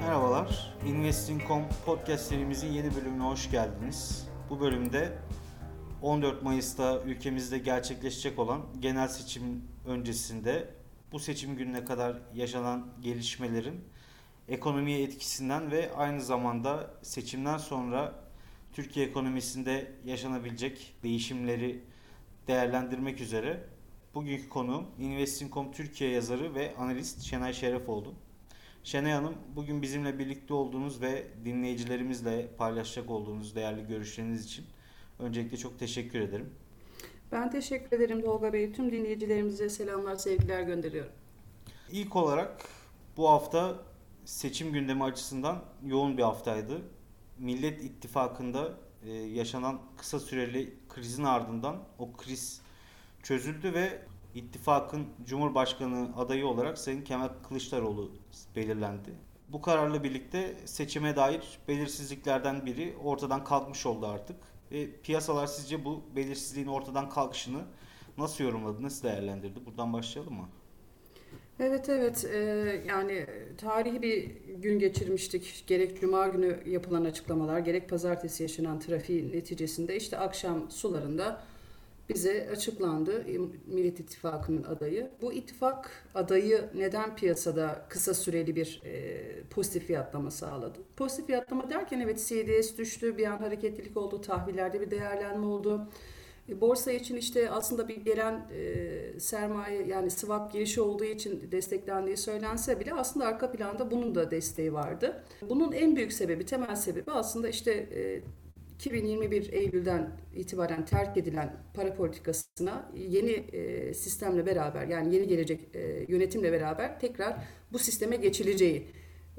Merhabalar. Investing.com podcast serimizin yeni bölümüne hoş geldiniz. Bu bölümde 14 Mayıs'ta ülkemizde gerçekleşecek olan genel seçim öncesinde bu seçim gününe kadar yaşanan gelişmelerin ekonomiye etkisinden ve aynı zamanda seçimden sonra Türkiye ekonomisinde yaşanabilecek değişimleri değerlendirmek üzere bugünkü konuğum Investing.com Türkiye yazarı ve analist Şenay Şerefoğlu. Şenay Hanım, bugün bizimle birlikte olduğunuz ve dinleyicilerimizle paylaşacak olduğunuz değerli görüşleriniz için öncelikle çok teşekkür ederim. Ben teşekkür ederim Tolga Bey. Tüm dinleyicilerimize selamlar, sevgiler gönderiyorum. İlk olarak bu hafta seçim gündemi açısından yoğun bir haftaydı. Millet İttifakı'nda e, yaşanan kısa süreli krizin ardından o kriz çözüldü ve ittifakın Cumhurbaşkanı adayı olarak Sayın Kemal Kılıçdaroğlu belirlendi. Bu kararla birlikte seçime dair belirsizliklerden biri ortadan kalkmış oldu artık. Ve piyasalar sizce bu belirsizliğin ortadan kalkışını nasıl yorumladı, nasıl değerlendirdi? Buradan başlayalım mı? Evet evet ee, yani tarihi bir gün geçirmiştik. Gerek cuma günü yapılan açıklamalar gerek pazartesi yaşanan trafiğin neticesinde işte akşam sularında bize açıklandı Millet İttifakı'nın adayı. Bu ittifak adayı neden piyasada kısa süreli bir e, pozitif fiyatlama sağladı? Pozitif fiyatlama derken evet CDS düştü, bir an hareketlilik oldu, tahvillerde bir değerlenme oldu. E, borsa için işte aslında bir gelen e, sermaye yani swap girişi olduğu için desteklendiği söylense bile aslında arka planda bunun da desteği vardı. Bunun en büyük sebebi, temel sebebi aslında işte e, 2021 Eylül'den itibaren terk edilen para politikasına yeni e, sistemle beraber yani yeni gelecek e, yönetimle beraber tekrar bu sisteme geçileceği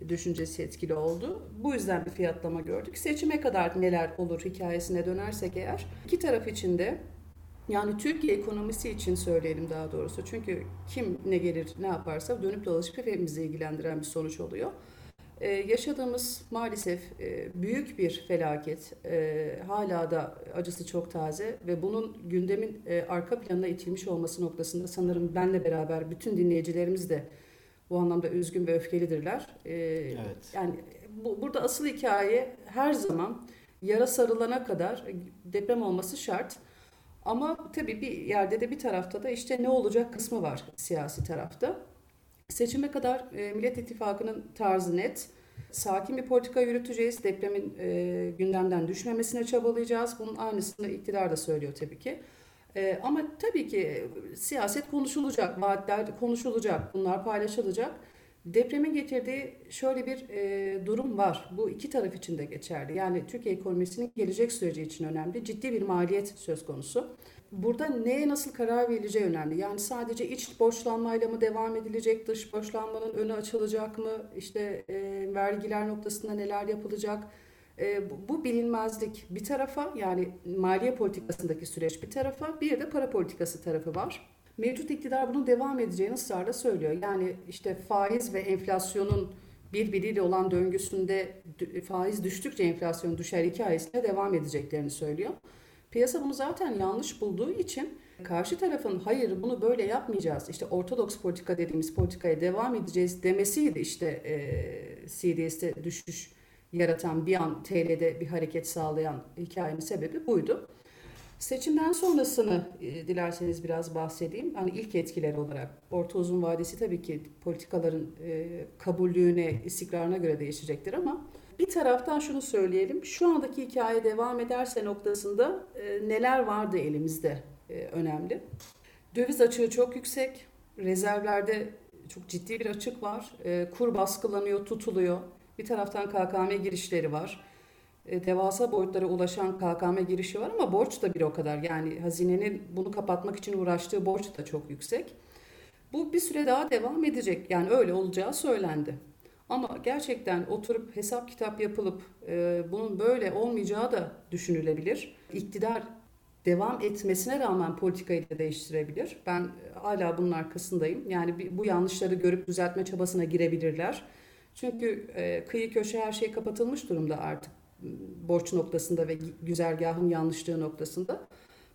düşüncesi etkili oldu. Bu yüzden bir fiyatlama gördük. Seçime kadar neler olur hikayesine dönersek eğer iki taraf için de yani Türkiye ekonomisi için söyleyelim daha doğrusu. Çünkü kim ne gelir ne yaparsa dönüp dolaşıp hepimizi ilgilendiren bir sonuç oluyor. Ee, yaşadığımız maalesef e, büyük bir felaket. E, hala da acısı çok taze ve bunun gündemin e, arka planına itilmiş olması noktasında sanırım benle beraber bütün dinleyicilerimiz de bu anlamda üzgün ve öfkelidirler. E, evet. Yani bu, burada asıl hikaye her zaman yara sarılana kadar deprem olması şart. Ama tabii bir yerde de bir tarafta da işte ne olacak kısmı var siyasi tarafta. Seçime kadar e, Millet İttifakı'nın tarzı net. Sakin bir politika yürüteceğiz. Depremin e, gündemden düşmemesine çabalayacağız. Bunun aynısını iktidar da söylüyor tabii ki. E, ama tabii ki siyaset konuşulacak, vaatler konuşulacak, bunlar paylaşılacak. Depremin getirdiği şöyle bir e, durum var. Bu iki taraf için de geçerli. Yani Türkiye ekonomisinin gelecek süreci için önemli. Ciddi bir maliyet söz konusu. Burada neye nasıl karar verileceği önemli. Yani sadece iç borçlanmayla mı devam edilecek, dış borçlanmanın önü açılacak mı, işte e, vergiler noktasında neler yapılacak, e, bu, bu bilinmezlik bir tarafa yani maliye politikasındaki süreç bir tarafa, bir de para politikası tarafı var. Mevcut iktidar bunun devam edeceğini ısrarla söylüyor. Yani işte faiz ve enflasyonun birbiriyle olan döngüsünde faiz düştükçe enflasyon düşer hikayesine devam edeceklerini söylüyor. Piyasa bunu zaten yanlış bulduğu için karşı tarafın hayır bunu böyle yapmayacağız işte ortodoks politika dediğimiz politikaya devam edeceğiz demesiydi işte e, CDS'te düşüş yaratan bir an TL'de bir hareket sağlayan hikayenin sebebi buydu. Seçimden sonrasını e, dilerseniz biraz bahsedeyim. Hani ilk etkiler olarak orta uzun vadesi tabii ki politikaların e, kabullüğüne, istikrarına göre değişecektir ama bir taraftan şunu söyleyelim. Şu andaki hikaye devam ederse noktasında e, neler vardı elimizde e, önemli. Döviz açığı çok yüksek. Rezervlerde çok ciddi bir açık var. E, kur baskılanıyor, tutuluyor. Bir taraftan KKM girişleri var. E, devasa boyutlara ulaşan KKM girişi var ama borç da bir o kadar. Yani hazinenin bunu kapatmak için uğraştığı borç da çok yüksek. Bu bir süre daha devam edecek. Yani öyle olacağı söylendi. Ama gerçekten oturup hesap kitap yapılıp e, bunun böyle olmayacağı da düşünülebilir. İktidar devam etmesine rağmen politikayı da değiştirebilir. Ben hala bunun arkasındayım. Yani bu yanlışları görüp düzeltme çabasına girebilirler. Çünkü e, kıyı köşe her şey kapatılmış durumda artık borç noktasında ve güzergahın yanlışlığı noktasında.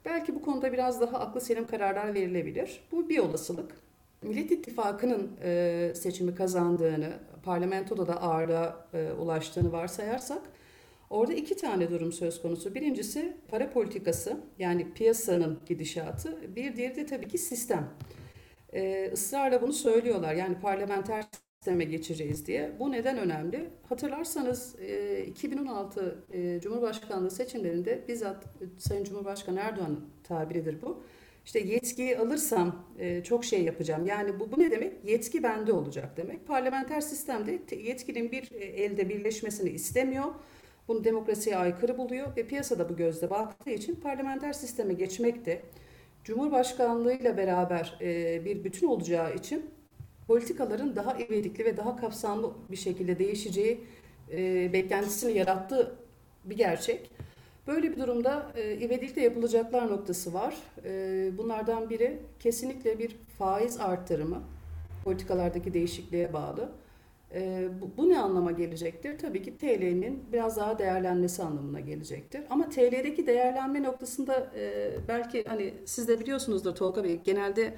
Belki bu konuda biraz daha aklı selim kararlar verilebilir. Bu bir olasılık. Millet İttifakı'nın e, seçimi kazandığını, parlamentoda da ağırlığa e, ulaştığını varsayarsak orada iki tane durum söz konusu. Birincisi para politikası yani piyasanın gidişatı. Bir diğeri de tabii ki sistem. E, ısrarla bunu söylüyorlar. Yani parlamenter sisteme geçeceğiz diye. Bu neden önemli? Hatırlarsanız 2016 Cumhurbaşkanlığı seçimlerinde bizzat Sayın Cumhurbaşkanı Erdoğan'ın tabiridir bu işte yetkiyi alırsam e, çok şey yapacağım. Yani bu, bu ne demek? Yetki bende olacak demek. Parlamenter sistemde yetkinin bir e, elde birleşmesini istemiyor. Bunu demokrasiye aykırı buluyor ve piyasada bu gözle baktığı için parlamenter sisteme geçmek de Cumhurbaşkanlığıyla beraber e, bir bütün olacağı için politikaların daha ivedilikli ve daha kapsamlı bir şekilde değişeceği e, beklentisini yarattığı bir gerçek. Böyle bir durumda e, ivedilikle yapılacaklar noktası var. E, bunlardan biri kesinlikle bir faiz arttırımı politikalardaki değişikliğe bağlı. E, bu, bu ne anlama gelecektir? Tabii ki TL'nin biraz daha değerlenmesi anlamına gelecektir. Ama TL'deki değerlenme noktasında e, belki hani siz de biliyorsunuzdur Tolga Bey genelde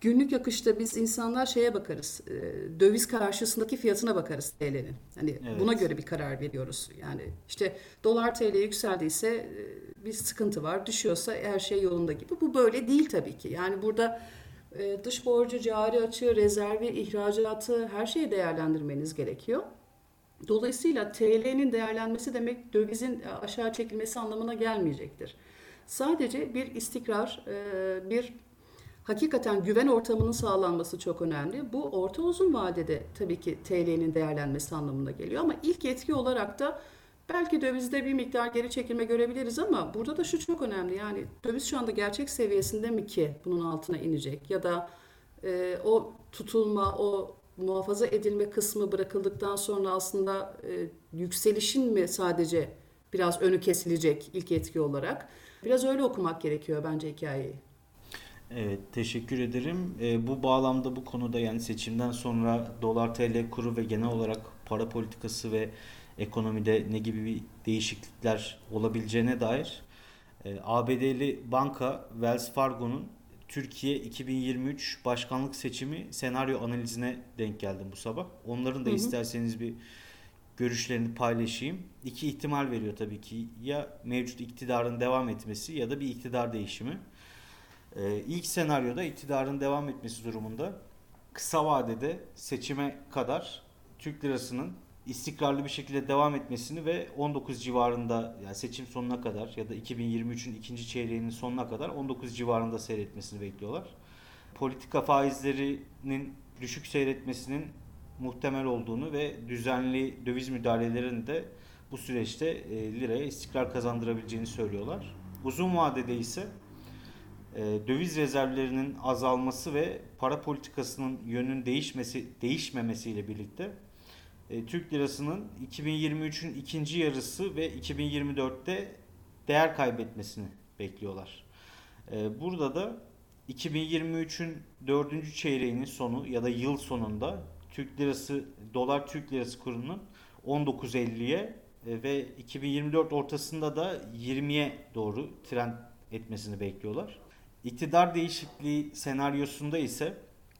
günlük akışta biz insanlar şeye bakarız. E, döviz karşısındaki fiyatına bakarız TL'nin. Hani evet. buna göre bir karar veriyoruz. Yani işte dolar TL yükseldiyse e, bir sıkıntı var. Düşüyorsa her şey yolunda gibi. Bu böyle değil tabii ki. Yani burada e, dış borcu, cari açığı, rezervi, ihracatı her şeyi değerlendirmeniz gerekiyor. Dolayısıyla TL'nin değerlenmesi demek dövizin aşağı çekilmesi anlamına gelmeyecektir. Sadece bir istikrar, bir hakikaten güven ortamının sağlanması çok önemli. Bu orta uzun vadede tabii ki TL'nin değerlenmesi anlamına geliyor ama ilk etki olarak da belki dövizde bir miktar geri çekilme görebiliriz ama burada da şu çok önemli. Yani döviz şu anda gerçek seviyesinde mi ki bunun altına inecek ya da e, o tutulma, o muhafaza edilme kısmı bırakıldıktan sonra aslında e, yükselişin mi sadece biraz önü kesilecek ilk etki olarak? Biraz öyle okumak gerekiyor bence hikayeyi. Evet, teşekkür ederim. E, bu bağlamda bu konuda yani seçimden sonra dolar TL kuru ve genel olarak para politikası ve ekonomide ne gibi bir değişiklikler olabileceğine dair e, ABD'li banka Wells Fargo'nun Türkiye 2023 başkanlık seçimi senaryo analizine denk geldim bu sabah. Onların da hı hı. isterseniz bir görüşlerini paylaşayım. İki ihtimal veriyor tabii ki. Ya mevcut iktidarın devam etmesi ya da bir iktidar değişimi. Ee, ilk senaryoda iktidarın devam etmesi durumunda kısa vadede seçime kadar Türk lirasının istikrarlı bir şekilde devam etmesini ve 19 civarında yani seçim sonuna kadar ya da 2023'ün ikinci çeyreğinin sonuna kadar 19 civarında seyretmesini bekliyorlar. Politika faizlerinin düşük seyretmesinin muhtemel olduğunu ve düzenli döviz müdahalelerinin de bu süreçte e, liraya istikrar kazandırabileceğini söylüyorlar. Uzun vadede ise e, döviz rezervlerinin azalması ve para politikasının yönünün değişmesi değişmemesiyle birlikte e, Türk lirasının 2023'ün ikinci yarısı ve 2024'te değer kaybetmesini bekliyorlar. E, burada da 2023'ün dördüncü çeyreğinin sonu ya da yıl sonunda Türk lirası dolar Türk lirası kurunun 19.50'ye ve 2024 ortasında da 20'ye doğru trend etmesini bekliyorlar. İktidar değişikliği senaryosunda ise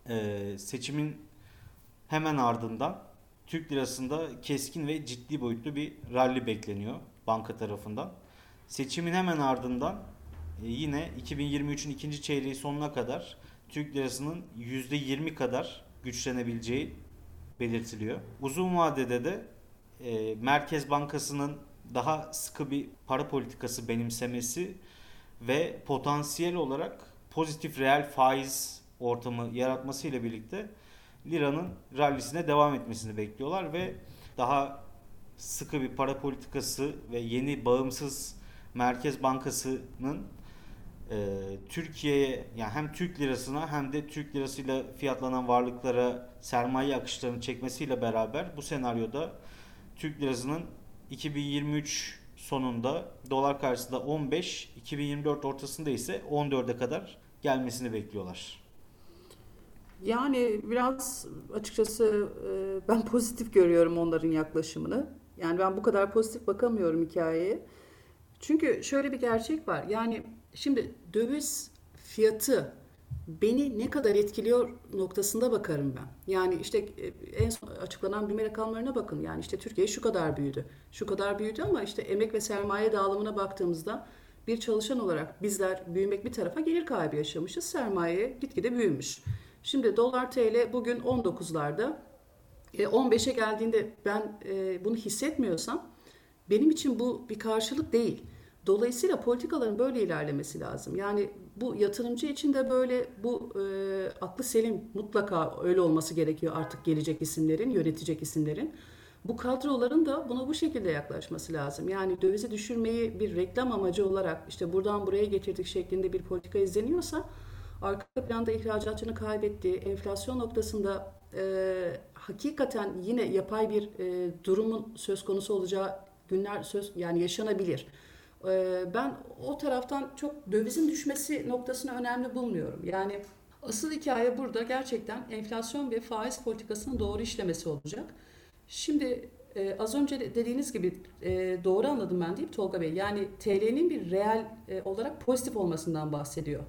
e, seçimin hemen ardından Türk lirasında keskin ve ciddi boyutlu bir rally bekleniyor banka tarafından. Seçimin hemen ardından e, yine 2023'ün ikinci çeyreği sonuna kadar Türk lirasının %20 kadar güçlenebileceği belirtiliyor. Uzun vadede de e, Merkez Bankası'nın daha sıkı bir para politikası benimsemesi ve potansiyel olarak pozitif reel faiz ortamı yaratması ile birlikte liranın rallisine devam etmesini bekliyorlar ve daha sıkı bir para politikası ve yeni bağımsız Merkez Bankası'nın e, Türkiye'ye yani hem Türk lirasına hem de Türk lirasıyla fiyatlanan varlıklara sermaye akışlarını çekmesiyle beraber bu senaryoda Türk lirasının 2023 sonunda dolar karşısında 15, 2024 ortasında ise 14'e kadar gelmesini bekliyorlar. Yani biraz açıkçası e, ben pozitif görüyorum onların yaklaşımını. Yani ben bu kadar pozitif bakamıyorum hikayeye. Çünkü şöyle bir gerçek var. Yani şimdi döviz fiyatı beni ne kadar etkiliyor noktasında bakarım ben. Yani işte e, en son açıklanan büyüme rakamlarına bakın. Yani işte Türkiye şu kadar büyüdü. Şu kadar büyüdü ama işte emek ve sermaye dağılımına baktığımızda bir çalışan olarak bizler büyümek bir tarafa gelir kaybı yaşamışız. Sermaye gitgide büyümüş. Şimdi dolar TL bugün 19'larda. E, 15'e geldiğinde ben e, bunu hissetmiyorsam benim için bu bir karşılık değil. Dolayısıyla politikaların böyle ilerlemesi lazım. Yani bu yatırımcı için de böyle bu e, aklı selim mutlaka öyle olması gerekiyor artık gelecek isimlerin, yönetecek isimlerin. Bu kadroların da buna bu şekilde yaklaşması lazım. Yani dövizi düşürmeyi bir reklam amacı olarak işte buradan buraya getirdik şeklinde bir politika izleniyorsa arka planda ihracatçını kaybettiği, enflasyon noktasında e, hakikaten yine yapay bir e, durumun söz konusu olacağı günler söz yani yaşanabilir. E, ben o taraftan çok dövizin düşmesi noktasını önemli bulmuyorum. Yani asıl hikaye burada gerçekten enflasyon ve faiz politikasının doğru işlemesi olacak. Şimdi e, az önce dediğiniz gibi e, doğru anladım ben deyip Tolga Bey. Yani TL'nin bir reel e, olarak pozitif olmasından bahsediyor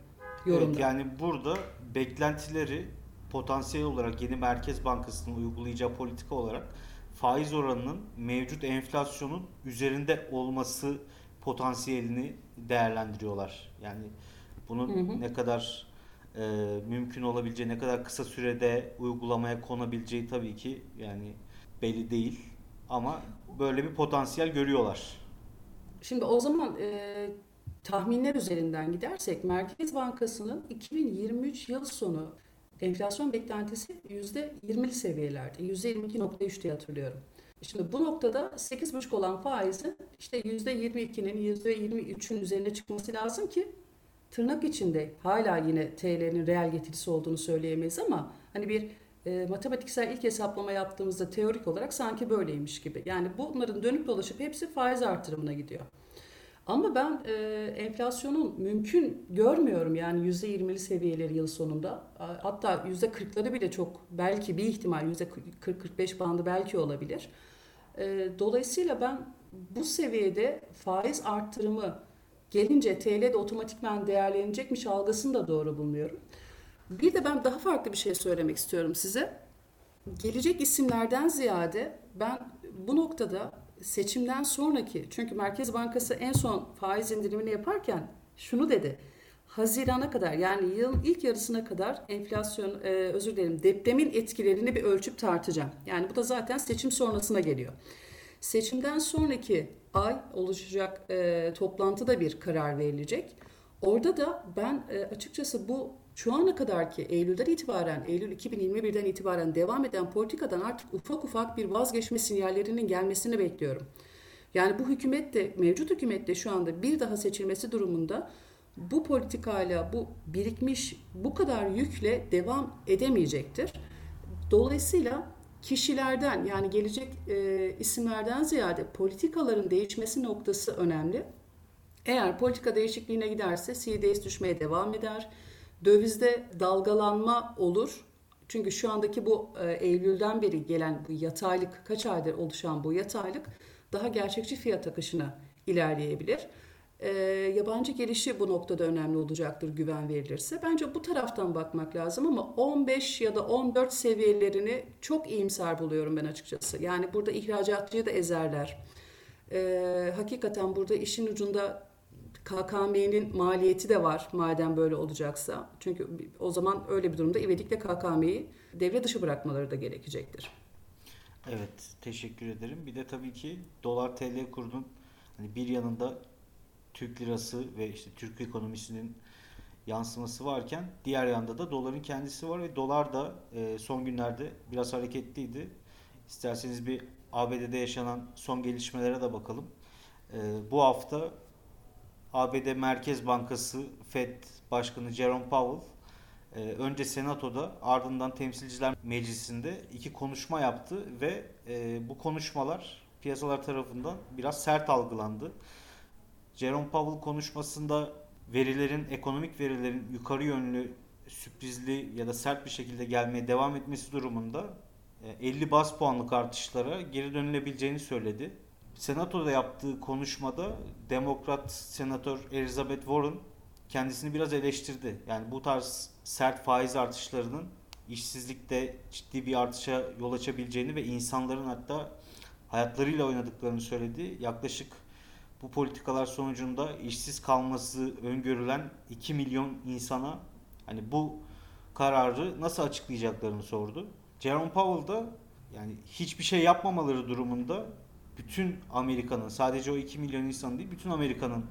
yorumda. Evet, yani burada beklentileri potansiyel olarak yeni Merkez Bankası'nın uygulayacağı politika olarak faiz oranının mevcut enflasyonun üzerinde olması potansiyelini değerlendiriyorlar. Yani bunun hı hı. ne kadar e, mümkün olabileceği, ne kadar kısa sürede uygulamaya konabileceği tabii ki yani belli değil. Ama böyle bir potansiyel görüyorlar. Şimdi o zaman e, tahminler üzerinden gidersek Merkez Bankası'nın 2023 yıl sonu enflasyon beklentisi %20'li seviyelerde. %22.3 diye hatırlıyorum. Şimdi bu noktada 8,5 olan faizin işte %22'nin %23'ün üzerine çıkması lazım ki tırnak içinde hala yine TL'nin reel getirisi olduğunu söyleyemeyiz ama hani bir e, matematiksel ilk hesaplama yaptığımızda teorik olarak sanki böyleymiş gibi. Yani bunların dönüp dolaşıp hepsi faiz artırımına gidiyor. Ama ben e, enflasyonun mümkün görmüyorum yani yüzde yirmili seviyeleri yıl sonunda. Hatta yüzde kırkları bile çok belki bir ihtimal yüzde 40-45 bandı belki olabilir. E, dolayısıyla ben bu seviyede faiz arttırımı gelince TL de otomatikman değerlenecekmiş algısını da doğru bulmuyorum. Bir de ben daha farklı bir şey söylemek istiyorum size. Gelecek isimlerden ziyade ben bu noktada seçimden sonraki çünkü Merkez Bankası en son faiz indirimini yaparken şunu dedi. Hazirana kadar yani yılın ilk yarısına kadar enflasyon e, özür dilerim depremin etkilerini bir ölçüp tartacağım. Yani bu da zaten seçim sonrasına geliyor. Seçimden sonraki ay oluşacak e, toplantıda bir karar verilecek. Orada da ben e, açıkçası bu şu ana kadar ki Eylül'den itibaren, Eylül 2021'den itibaren devam eden politikadan artık ufak ufak bir vazgeçme sinyallerinin gelmesini bekliyorum. Yani bu hükümet de, mevcut hükümet de şu anda bir daha seçilmesi durumunda bu politikayla, bu birikmiş bu kadar yükle devam edemeyecektir. Dolayısıyla kişilerden yani gelecek e, isimlerden ziyade politikaların değişmesi noktası önemli. Eğer politika değişikliğine giderse CDS düşmeye devam eder. Dövizde dalgalanma olur. Çünkü şu andaki bu e, Eylül'den beri gelen bu yataylık, kaç aydır oluşan bu yataylık daha gerçekçi fiyat akışına ilerleyebilir. E, yabancı gelişi bu noktada önemli olacaktır güven verilirse. Bence bu taraftan bakmak lazım ama 15 ya da 14 seviyelerini çok iyimser buluyorum ben açıkçası. Yani burada ihracatçıyı da ezerler. E, hakikaten burada işin ucunda KKM'nin maliyeti de var madem böyle olacaksa. Çünkü o zaman öyle bir durumda İvedik'le KKM'yi devre dışı bırakmaları da gerekecektir. Evet, teşekkür ederim. Bir de tabii ki dolar TL kurunun hani bir yanında Türk lirası ve işte Türk ekonomisinin yansıması varken diğer yanda da doların kendisi var ve dolar da e, son günlerde biraz hareketliydi. İsterseniz bir ABD'de yaşanan son gelişmelere de bakalım. E, bu hafta ABD Merkez Bankası Fed Başkanı Jerome Powell e, önce Senato'da ardından Temsilciler Meclisi'nde iki konuşma yaptı ve e, bu konuşmalar piyasalar tarafından biraz sert algılandı. Jerome Powell konuşmasında verilerin, ekonomik verilerin yukarı yönlü sürprizli ya da sert bir şekilde gelmeye devam etmesi durumunda 50 e, bas puanlık artışlara geri dönülebileceğini söyledi. Senato'da yaptığı konuşmada Demokrat Senatör Elizabeth Warren kendisini biraz eleştirdi. Yani bu tarz sert faiz artışlarının işsizlikte ciddi bir artışa yol açabileceğini ve insanların hatta hayatlarıyla oynadıklarını söyledi. Yaklaşık bu politikalar sonucunda işsiz kalması öngörülen 2 milyon insana hani bu kararı nasıl açıklayacaklarını sordu. Jerome Powell da yani hiçbir şey yapmamaları durumunda bütün Amerika'nın sadece o 2 milyon insan değil bütün Amerika'nın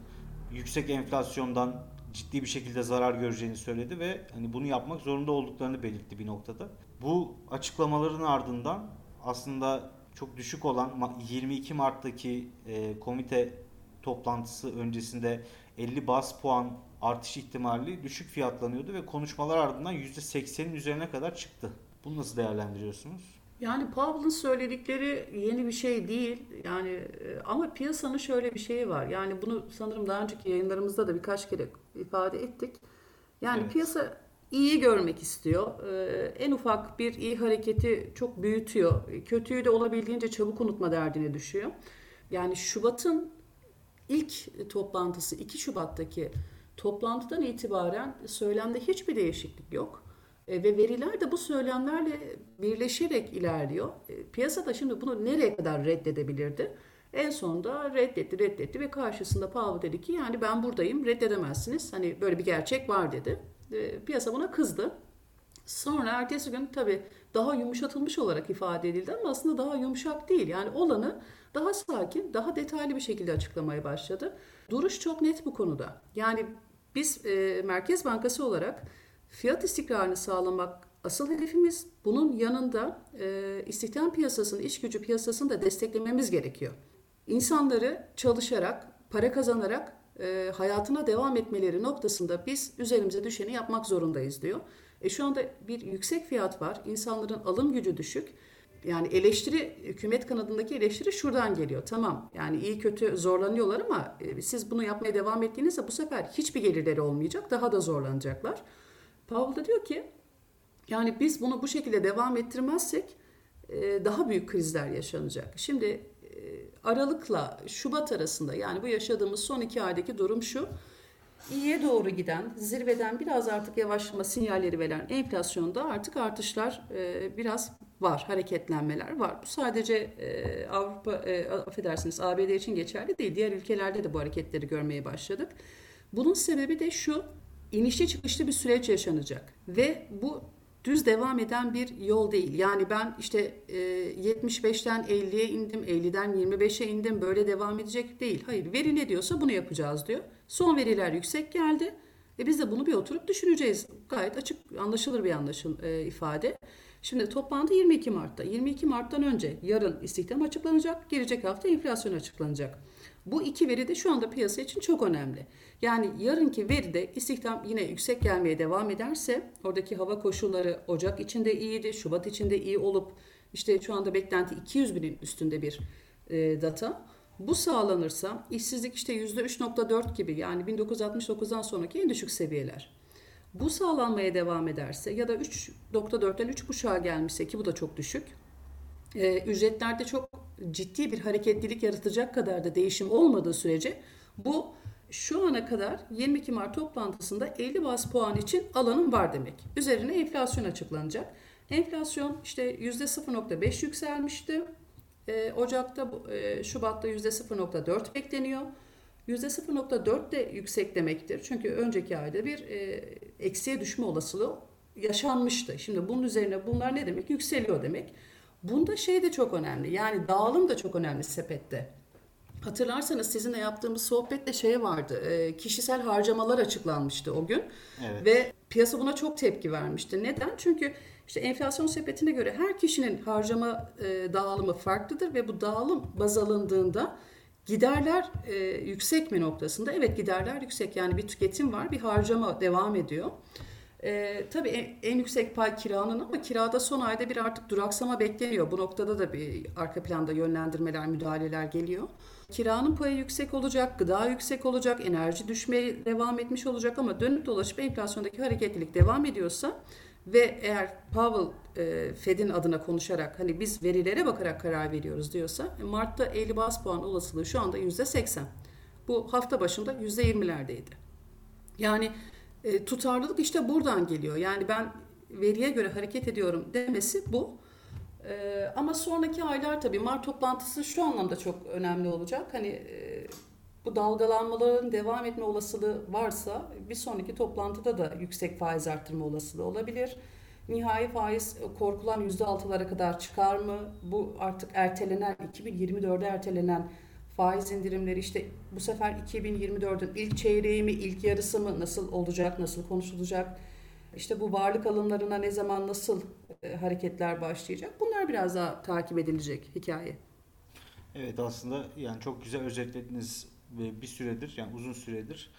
yüksek enflasyondan ciddi bir şekilde zarar göreceğini söyledi ve hani bunu yapmak zorunda olduklarını belirtti bir noktada. Bu açıklamaların ardından aslında çok düşük olan 22 Mart'taki e, komite toplantısı öncesinde 50 bas puan artış ihtimali düşük fiyatlanıyordu ve konuşmalar ardından %80'in üzerine kadar çıktı. Bunu nasıl değerlendiriyorsunuz? Yani Powell'ın söyledikleri yeni bir şey değil. Yani e, ama piyasanın şöyle bir şeyi var. Yani bunu sanırım daha önceki yayınlarımızda da birkaç kere ifade ettik. Yani evet. piyasa iyi görmek istiyor. Ee, en ufak bir iyi hareketi çok büyütüyor. Kötüyü de olabildiğince çabuk unutma derdine düşüyor. Yani Şubat'ın ilk toplantısı 2 Şubat'taki toplantıdan itibaren söylemde hiçbir değişiklik yok. E, ve veriler de bu söylemlerle birleşerek ilerliyor. E, piyasada şimdi bunu nereye kadar reddedebilirdi? En sonunda reddetti, reddetti ve karşısında Powell dedi ki yani ben buradayım, reddedemezsiniz. Hani böyle bir gerçek var dedi. E, piyasa buna kızdı. Sonra ertesi gün tabii daha yumuşatılmış olarak ifade edildi ama aslında daha yumuşak değil. Yani olanı daha sakin, daha detaylı bir şekilde açıklamaya başladı. Duruş çok net bu konuda. Yani biz e, Merkez Bankası olarak fiyat istikrarını sağlamak asıl hedefimiz. Bunun yanında e, istihdam piyasasını, iş gücü piyasasını da desteklememiz gerekiyor. İnsanları çalışarak, para kazanarak e, hayatına devam etmeleri noktasında biz üzerimize düşeni yapmak zorundayız diyor. E şu anda bir yüksek fiyat var. İnsanların alım gücü düşük. Yani eleştiri, hükümet kanadındaki eleştiri şuradan geliyor. Tamam yani iyi kötü zorlanıyorlar ama e, siz bunu yapmaya devam ettiğinizde bu sefer hiçbir gelirleri olmayacak. Daha da zorlanacaklar. Paul da diyor ki yani biz bunu bu şekilde devam ettirmezsek e, daha büyük krizler yaşanacak. Şimdi e, Aralık'la Şubat arasında yani bu yaşadığımız son iki aydaki durum şu. İyiye doğru giden, zirveden biraz artık yavaşlama sinyalleri veren enflasyonda artık artışlar e, biraz var, hareketlenmeler var. Bu sadece Avrupa, affedersiniz ABD için geçerli değil. Diğer ülkelerde de bu hareketleri görmeye başladık. Bunun sebebi de şu, inişli çıkışlı bir süreç yaşanacak ve bu düz devam eden bir yol değil. Yani ben işte 75'ten 50'ye indim, 50'den 25'e indim böyle devam edecek değil. Hayır veri ne diyorsa bunu yapacağız diyor. Son veriler yüksek geldi. E biz de bunu bir oturup düşüneceğiz. Gayet açık anlaşılır bir anlaşıl e, ifade. Şimdi toplantı 22 Mart'ta. 22 Mart'tan önce yarın istihdam açıklanacak, gelecek hafta enflasyon açıklanacak. Bu iki veri de şu anda piyasa için çok önemli. Yani yarınki veride istihdam yine yüksek gelmeye devam ederse oradaki hava koşulları Ocak içinde iyiydi, Şubat içinde iyi olup işte şu anda beklenti 200 binin üstünde bir e, data. Bu sağlanırsa işsizlik işte %3.4 gibi yani 1969'dan sonraki en düşük seviyeler. Bu sağlanmaya devam ederse ya da 3.4'ten 3.5'a gelmişse ki bu da çok düşük. E, ücretlerde çok ciddi bir hareketlilik yaratacak kadar da değişim olmadığı sürece bu şu ana kadar 22 Mart toplantısında 50 bas puan için alanın var demek. Üzerine enflasyon açıklanacak. Enflasyon işte %0.5 yükselmişti. E, Ocak'ta, e, Şubat'ta %0.4 bekleniyor. %0.4 de yüksek demektir. Çünkü önceki ayda bir e, eksiye düşme olasılığı yaşanmıştı. Şimdi bunun üzerine bunlar ne demek? Yükseliyor demek. Bunda şey de çok önemli. Yani dağılım da çok önemli sepette. Hatırlarsanız sizinle yaptığımız sohbette şey vardı. E, kişisel harcamalar açıklanmıştı o gün. Evet. Ve piyasa buna çok tepki vermişti. Neden? Çünkü işte enflasyon sepetine göre her kişinin harcama e, dağılımı farklıdır ve bu dağılım baz alındığında giderler e, yüksek mi noktasında? Evet giderler yüksek. Yani bir tüketim var, bir harcama devam ediyor. E, tabii en, en yüksek pay kiranın ama kirada son ayda bir artık duraksama bekleniyor. Bu noktada da bir arka planda yönlendirmeler, müdahaleler geliyor. Kiranın payı yüksek olacak, gıda yüksek olacak, enerji düşmeye devam etmiş olacak ama dönüp dolaşıp enflasyondaki hareketlilik devam ediyorsa ve eğer Powell e, Fed'in adına konuşarak hani biz verilere bakarak karar veriyoruz diyorsa e, Mart'ta 50 bas puan olasılığı şu anda %80. Bu hafta başında %20'lerdeydi. Yani e, tutarlılık işte buradan geliyor. Yani ben veriye göre hareket ediyorum demesi bu. E, ama sonraki aylar tabii Mart toplantısı şu anlamda çok önemli olacak. Hani e, bu dalgalanmaların devam etme olasılığı varsa bir sonraki toplantıda da yüksek faiz arttırma olasılığı olabilir. Nihai faiz korkulan %6'lara kadar çıkar mı? Bu artık ertelenen 2024'e ertelenen faiz indirimleri işte bu sefer 2024'ün ilk çeyreği mi, ilk yarısı mı nasıl olacak, nasıl konuşulacak? İşte bu varlık alımlarına ne zaman nasıl e, hareketler başlayacak? Bunlar biraz daha takip edilecek hikaye. Evet aslında yani çok güzel özetlediniz bir süredir yani uzun süredir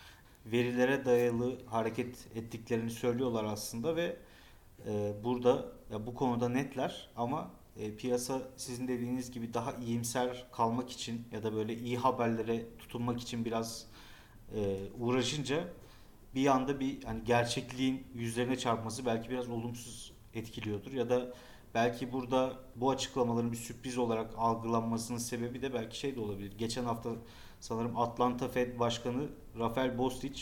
verilere dayalı hareket ettiklerini söylüyorlar aslında ve e, burada ya bu konuda netler ama e, piyasa sizin dediğiniz gibi daha iyimser kalmak için ya da böyle iyi haberlere tutunmak için biraz e, uğraşınca bir anda bir hani gerçekliğin yüzlerine çarpması belki biraz olumsuz etkiliyordur ya da belki burada bu açıklamaların bir sürpriz olarak algılanmasının sebebi de belki şey de olabilir. Geçen hafta sanırım Atlanta Fed Başkanı Rafael Bostic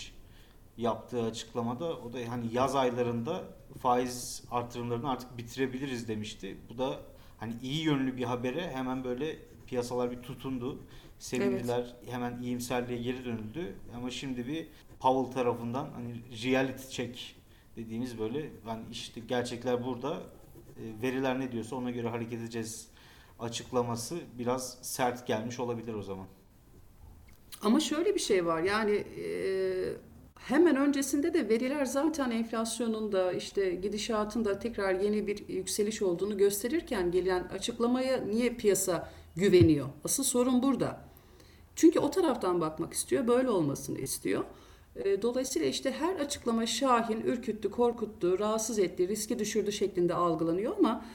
yaptığı açıklamada o da hani yaz aylarında faiz artırımlarını artık bitirebiliriz demişti. Bu da hani iyi yönlü bir habere hemen böyle piyasalar bir tutundu. Sevindiler. Evet. Hemen iyimserliğe geri dönüldü. Ama şimdi bir Powell tarafından hani reality check dediğimiz böyle hani işte gerçekler burada e, veriler ne diyorsa ona göre hareket edeceğiz açıklaması biraz sert gelmiş olabilir o zaman. Ama şöyle bir şey var yani e, hemen öncesinde de veriler zaten enflasyonun da işte gidişatın da tekrar yeni bir yükseliş olduğunu gösterirken gelen açıklamaya niye piyasa güveniyor? Asıl sorun burada. Çünkü o taraftan bakmak istiyor, böyle olmasını istiyor. E, dolayısıyla işte her açıklama şahin, ürküttü, korkuttu, rahatsız etti, riski düşürdü şeklinde algılanıyor ama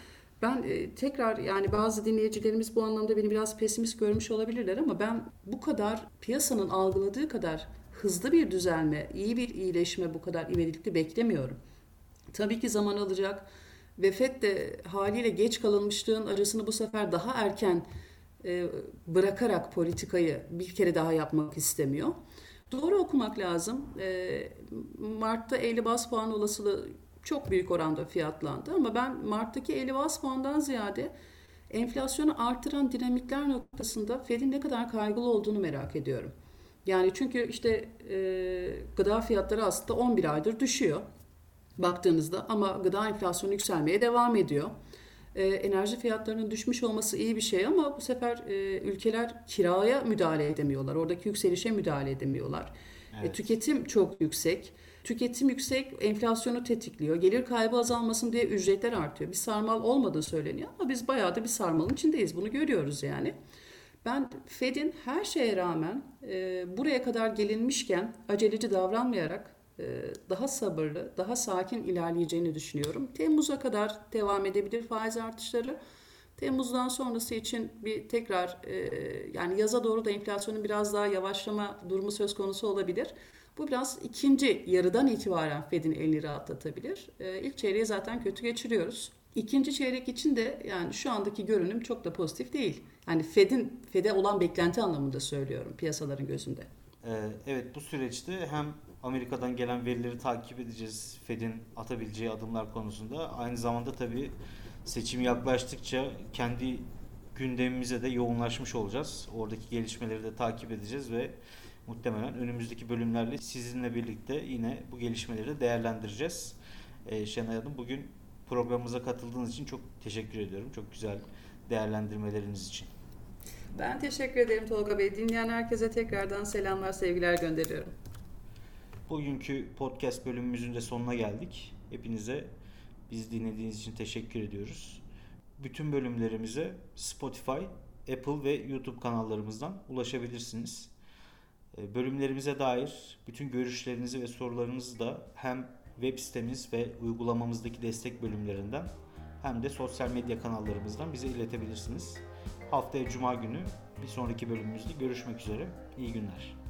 ben e, tekrar yani bazı dinleyicilerimiz bu anlamda beni biraz pesimist görmüş olabilirler ama ben bu kadar piyasanın algıladığı kadar hızlı bir düzelme, iyi bir iyileşme bu kadar ivedilikli beklemiyorum. Tabii ki zaman alacak ve de haliyle geç kalınmışlığın arasını bu sefer daha erken e, bırakarak politikayı bir kere daha yapmak istemiyor. Doğru okumak lazım. E, Mart'ta 50 bas puan olasılığı çok büyük oranda fiyatlandı ama ben Mart'taki 50 bas puandan ziyade enflasyonu artıran dinamikler noktasında Fed'in ne kadar kaygılı olduğunu merak ediyorum. Yani çünkü işte e, gıda fiyatları aslında 11 aydır düşüyor baktığınızda ama gıda enflasyonu yükselmeye devam ediyor. E, enerji fiyatlarının düşmüş olması iyi bir şey ama bu sefer e, ülkeler kiraya müdahale edemiyorlar. Oradaki yükselişe müdahale edemiyorlar. E, evet. E, tüketim çok yüksek. Tüketim yüksek, enflasyonu tetikliyor. Gelir kaybı azalmasın diye ücretler artıyor. Bir sarmal olmadığı söyleniyor ama biz bayağı da bir sarmalın içindeyiz. Bunu görüyoruz yani. Ben Fed'in her şeye rağmen e, buraya kadar gelinmişken aceleci davranmayarak e, daha sabırlı, daha sakin ilerleyeceğini düşünüyorum. Temmuz'a kadar devam edebilir faiz artışları. Temmuz'dan sonrası için bir tekrar e, yani yaza doğru da enflasyonun biraz daha yavaşlama durumu söz konusu olabilir. Bu biraz ikinci yarıdan itibaren Fed'in elini rahatlatabilir. E, ilk çeyreği zaten kötü geçiriyoruz. İkinci çeyrek için de yani şu andaki görünüm çok da pozitif değil. Yani Fed'in Fed'e olan beklenti anlamında söylüyorum piyasaların gözünde. Ee, evet bu süreçte hem Amerika'dan gelen verileri takip edeceğiz Fed'in atabileceği adımlar konusunda. Aynı zamanda tabii seçim yaklaştıkça kendi gündemimize de yoğunlaşmış olacağız. Oradaki gelişmeleri de takip edeceğiz ve muhtemelen önümüzdeki bölümlerle sizinle birlikte yine bu gelişmeleri de değerlendireceğiz. Ee, Şenay Hanım bugün programımıza katıldığınız için çok teşekkür ediyorum. Çok güzel değerlendirmeleriniz için. Ben teşekkür ederim Tolga Bey. Dinleyen herkese tekrardan selamlar, sevgiler gönderiyorum. Bugünkü podcast bölümümüzün de sonuna geldik. Hepinize biz dinlediğiniz için teşekkür ediyoruz. Bütün bölümlerimize Spotify, Apple ve YouTube kanallarımızdan ulaşabilirsiniz. Ee, bölümlerimize dair bütün görüşlerinizi ve sorularınızı da hem web sitemiz ve uygulamamızdaki destek bölümlerinden hem de sosyal medya kanallarımızdan bize iletebilirsiniz. Haftaya Cuma günü bir sonraki bölümümüzde görüşmek üzere. İyi günler.